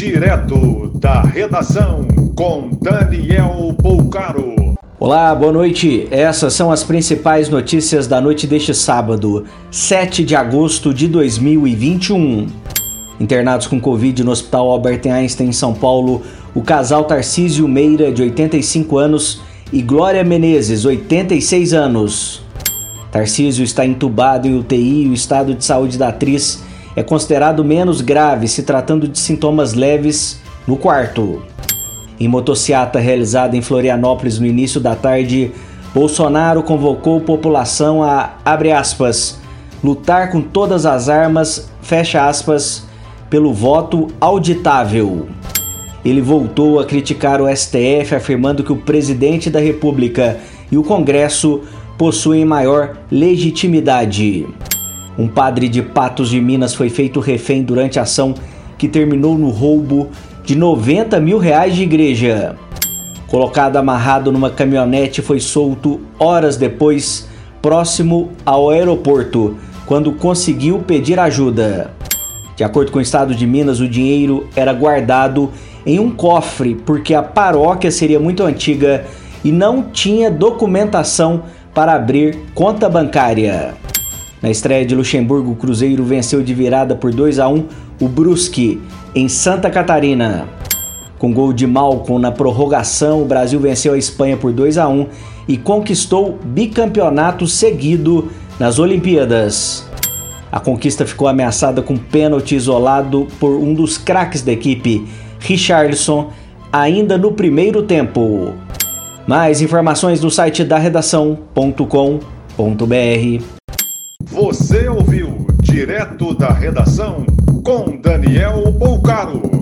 Direto da redação com Daniel Poucaro. Olá, boa noite. Essas são as principais notícias da noite deste sábado, 7 de agosto de 2021. Internados com Covid no Hospital Albert Einstein em São Paulo, o casal Tarcísio Meira, de 85 anos, e Glória Menezes, 86 anos. Tarcísio está entubado em UTI e o estado de saúde da atriz é considerado menos grave, se tratando de sintomas leves no quarto. Em motociata realizada em Florianópolis no início da tarde, Bolsonaro convocou população a, abre aspas, lutar com todas as armas, fecha aspas, pelo voto auditável. Ele voltou a criticar o STF, afirmando que o presidente da República e o Congresso possuem maior legitimidade. Um padre de Patos de Minas foi feito refém durante a ação que terminou no roubo de 90 mil reais de igreja. Colocado amarrado numa caminhonete, foi solto horas depois, próximo ao aeroporto, quando conseguiu pedir ajuda. De acordo com o estado de Minas, o dinheiro era guardado em um cofre porque a paróquia seria muito antiga e não tinha documentação para abrir conta bancária. Na estreia de Luxemburgo, o Cruzeiro venceu de virada por 2 a 1 o Brusque, em Santa Catarina. Com gol de Malcom na prorrogação, o Brasil venceu a Espanha por 2 a 1 e conquistou bicampeonato seguido nas Olimpíadas. A conquista ficou ameaçada com pênalti isolado por um dos craques da equipe, Richardson, ainda no primeiro tempo. Mais informações no site da redação.com.br. Você ouviu direto da redação com Daniel Bolcaro.